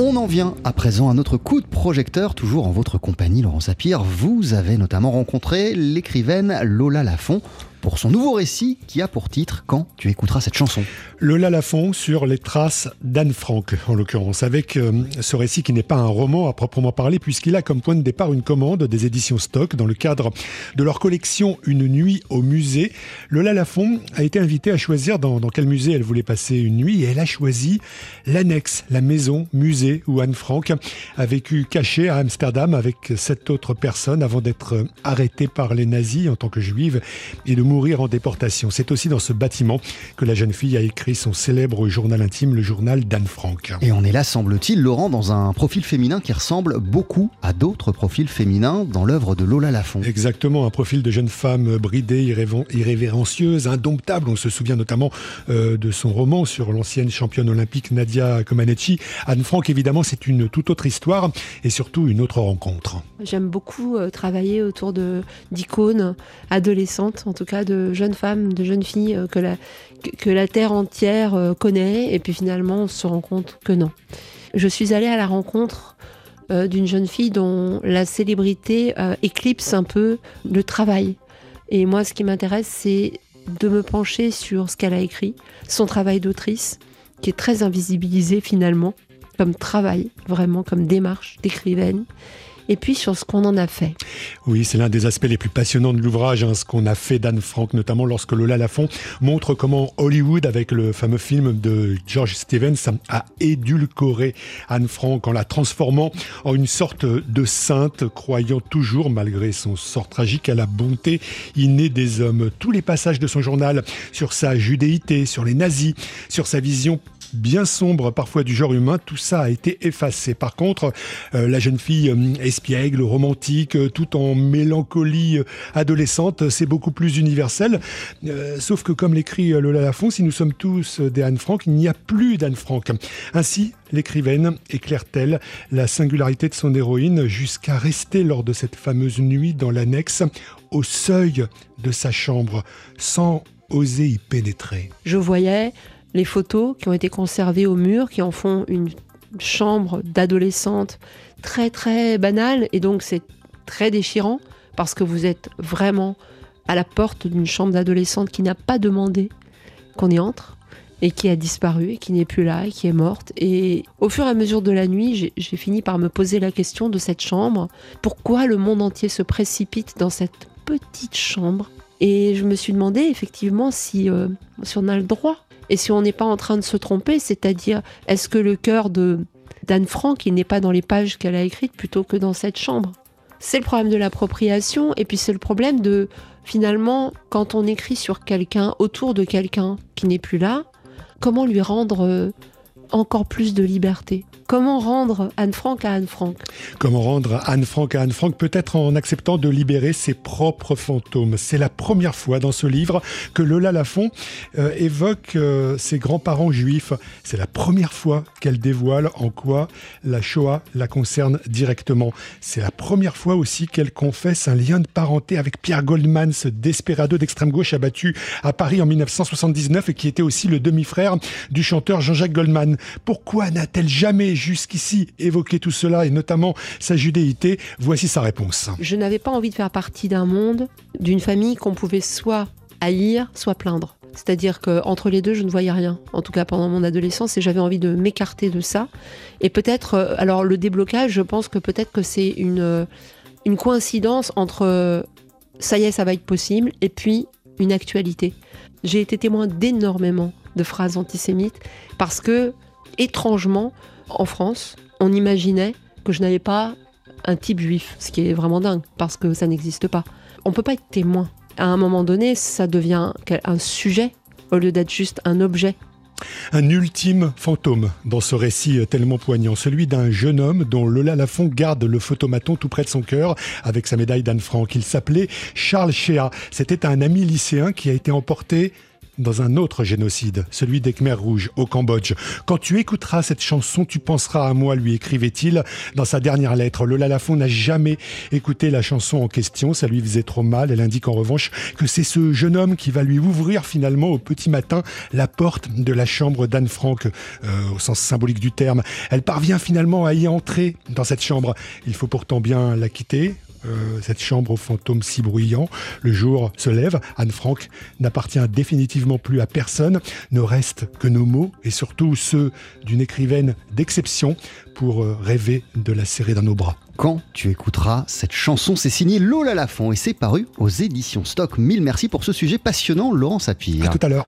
On en vient à présent à notre coup de projecteur, toujours en votre compagnie, Laurent Sapir. Vous avez notamment rencontré l'écrivaine Lola Lafont pour son nouveau récit qui a pour titre Quand tu écouteras cette chanson. Lola Lafont sur les traces d'Anne Frank, en l'occurrence, avec euh, ce récit qui n'est pas un roman à proprement parler, puisqu'il a comme point de départ une commande des éditions Stock dans le cadre de leur collection Une nuit au musée. Lola Lafont a été invitée à choisir dans, dans quel musée elle voulait passer une nuit, et elle a choisi l'annexe, la maison musée où Anne Frank a vécu cachée à Amsterdam avec sept autres personnes avant d'être arrêtée par les nazis en tant que juive et de mourir en déportation. C'est aussi dans ce bâtiment que la jeune fille a écrit son célèbre journal intime, le journal d'Anne Frank. Et on est là, semble-t-il, Laurent, dans un profil féminin qui ressemble beaucoup à d'autres profils féminins dans l'œuvre de Lola Lafont. Exactement, un profil de jeune femme bridée, irrévérencieuse, indomptable. On se souvient notamment euh, de son roman sur l'ancienne championne olympique Nadia Comaneci. Anne Frank, évidemment, c'est une toute autre histoire et surtout une autre rencontre. J'aime beaucoup euh, travailler autour d'icônes adolescentes, en tout cas de jeunes femmes, de jeunes filles euh, que la, que la Terre entière euh, connaît, et puis finalement on se rend compte que non. Je suis allée à la rencontre euh, d'une jeune fille dont la célébrité éclipse un peu le travail. Et moi, ce qui m'intéresse, c'est de me pencher sur ce qu'elle a écrit, son travail d'autrice, qui est très invisibilisé finalement, comme travail, vraiment comme démarche d'écrivaine et puis sur ce qu'on en a fait. Oui, c'est l'un des aspects les plus passionnants de l'ouvrage, hein, ce qu'on a fait d'Anne Frank, notamment lorsque Lola Lafont montre comment Hollywood, avec le fameux film de George Stevens, a édulcoré Anne Frank en la transformant en une sorte de sainte, croyant toujours, malgré son sort tragique, à la bonté innée des hommes. Tous les passages de son journal sur sa judéité, sur les nazis, sur sa vision bien sombre parfois du genre humain, tout ça a été effacé. Par contre, euh, la jeune fille euh, espiègle, romantique, euh, tout en mélancolie adolescente, c'est beaucoup plus universel. sauf que comme l'écrit Lola Lafont, si nous sommes tous des Anne Frank, il n'y a plus d'Anne Frank. Ainsi, l'écrivaine éclaire-t-elle la singularité de son héroïne jusqu'à rester lors de cette fameuse nuit dans l'annexe au seuil de sa chambre sans oser y pénétrer. Je voyais les photos qui ont été conservées au mur, qui en font une chambre d'adolescente très très banale, et donc c'est très déchirant parce que vous êtes vraiment à la porte d'une chambre d'adolescente qui n'a pas demandé qu'on y entre et qui a disparu et qui n'est plus là et qui est morte. Et au fur et à mesure de la nuit, j'ai fini par me poser la question de cette chambre. Pourquoi le monde entier se précipite dans cette petite chambre? Et je me suis demandé effectivement si, euh, on a le droit et si on n'est pas en train de se tromper, c'est-à-dire est-ce que le cœur de d'Anne Frank, il n'est pas dans les pages qu'elle a écrites plutôt que dans cette chambre? C'est le problème de l'appropriation et puis c'est le problème de finalement quand on écrit sur quelqu'un, autour de quelqu'un qui n'est plus là, comment lui rendre euh, encore plus de liberté? Comment rendre Anne Frank à Anne Frank? Comment rendre Anne Frank à Anne Frank? Peut-être en acceptant de libérer ses propres fantômes. C'est la première fois dans ce livre que Lola Lafont euh, évoque euh, ses grands-parents juifs. C'est la première fois qu'elle dévoile en quoi la Shoah la concerne directement. C'est la première fois aussi qu'elle confesse un lien de parenté avec Pierre Goldman, ce desperado d'extrême gauche abattu à Paris en 1979 et qui était aussi le demi-frère du chanteur Jean-Jacques Goldman. Pourquoi n'a-t-elle jamais jusqu'ici évoqué tout cela et notamment sa judéité Voici sa réponse. Je n'avais pas envie de faire partie d'un monde, d'une famille qu'on pouvait soit haïr, soit plaindre. C'est-à-dire qu'entre les deux, je ne voyais rien, en tout cas pendant mon adolescence, et j'avais envie de m'écarter de ça. Et peut-être, euh, alors le déblocage, je pense que peut-être que c'est une, euh, une coïncidence entre euh, ça y est, ça va être possible, et puis une actualité. J'ai été témoin d'énormément de phrases antisémites parce que, étrangement, en France, on imaginait que je n'avais pas un type juif, ce qui est vraiment dingue, parce que ça n'existe pas. On ne peut pas être témoin. À un moment donné, ça devient un sujet au lieu d'être juste un objet. Un ultime fantôme dans ce récit tellement poignant, celui d'un jeune homme dont Lola Lafont garde le photomaton tout près de son cœur avec sa médaille d'Anne Frank. Il s'appelait Charles Chéa. C'était un ami lycéen qui a été emporté dans un autre génocide, celui des Khmers rouges au Cambodge. Quand tu écouteras cette chanson, tu penseras à moi, lui écrivait-il dans sa dernière lettre. Lola Lafont n'a jamais écouté la chanson en question, ça lui faisait trop mal. Elle indique en revanche que c'est ce jeune homme qui va lui ouvrir finalement au petit matin la porte de la chambre d'Anne Frank, euh, au sens symbolique du terme. Elle parvient finalement à y entrer dans cette chambre. Il faut pourtant bien la quitter, euh, cette chambre aux fantômes si bruyants. Le jour se lève, Anne Frank n'appartient définitivement plus à personne, ne reste que nos mots et surtout ceux d'une écrivaine d'exception pour euh, rêver de la serrer dans nos bras. Quand tu écouteras cette chanson, c'est signé Lola Lafont et c'est paru aux éditions Stock. Mille merci pour ce sujet passionnant, Laurent Sapir. À tout à l'heure.